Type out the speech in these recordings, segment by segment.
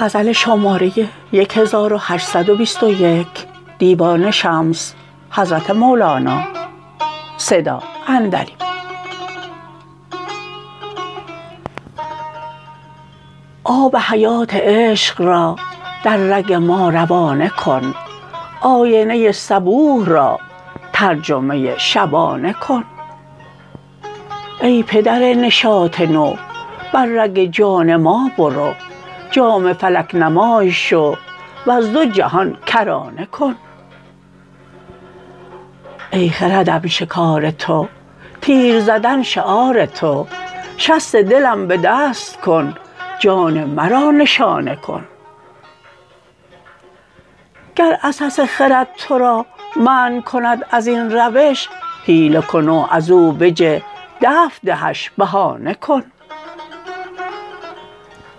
غزل شماره 1821 دیوان شمس حضرت مولانا. صدا اندریم آب حیات عشق را در رگ ما روانه کن. آینه صبوح را ترجمه شبانه کن. ای پدر نشاط نو بر رگ جان ما برو. جام فلک نمای شو وز دو جهان کرانه کن. ای خردم شکار تو تیر زدن شعار تو شست دلم به دست کن جان مرا نشانه کن. گر عسس خرد تو را منع کند از این روش حیله کن و از او بجه دفع دهش بهانه کن.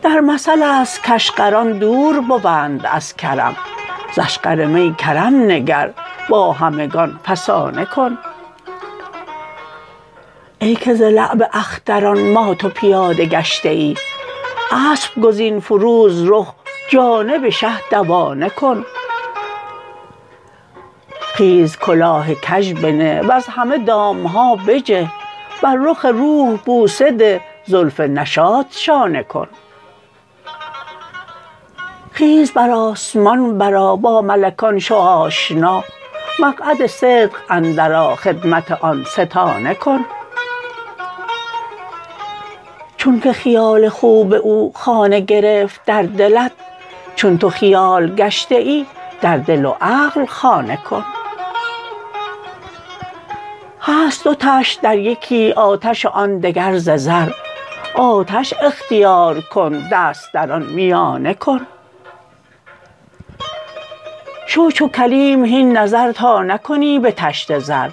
در مثل است کاشقران دور بوند از کرم. ز اشقر می کرم نگر با همگان فسانه کن. ای که ز لعب اختران مات و پیاده گشته ای اسپ گزین فروز رخ جانب شه دوانه کن. خیز کلاه کژ بنه وز همه دام ها بجه بر رخ روح بوسه ده زلف نشاط شانه کن. خیز بر آسمان برآ با ملکان شو آشنا. مقعد صدق اندرآ خدمت آن ستانه کن. چونک خیال خوب او خانه گرفت در دلت چون تو خیال گشته ای در دل و عقل خانه کن. هست دو طشت در یکی آتش و آن دگر ز زر. آتش اختیار کن دست در آن میانه کن. شو چو کلیم هین نظر تا نکنی به طشت زر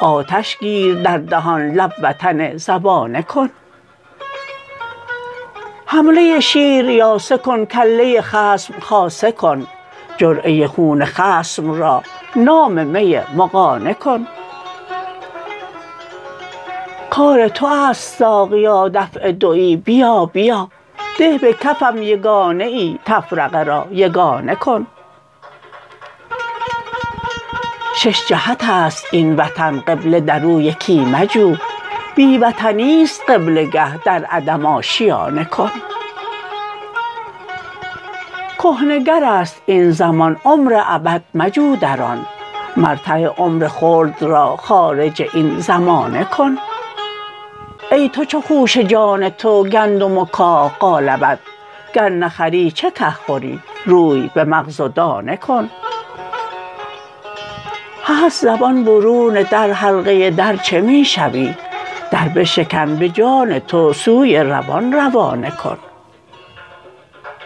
آتش گیر در دهان لب وطن زبانه کن حمله شیر یاسه کن کله خصم خاصه کن جرعه خون خصم را نام می مغانه کن کار تو است ساقیا دفع دوی بیا بیا ده به کفم یگانه ای تفرقه را یگانه کن شش جهت است این وطن قبله در او یکی مجو. بی وطنی است قبله گه در عدم آشیانه کن. کهنه گرست این زمان عمر ابد مجو در آن. مرتع عمر خلد را خارج این زمانه کن. ای تو چو خوشه جان تو گندم و کاه قالبت. گر نخری چه که خوری؟ روی به مغز و دانه کن. هست زبان برون در حلقه در چه می شوی؟ در بشکن به جان تو سوی روان روانه کن.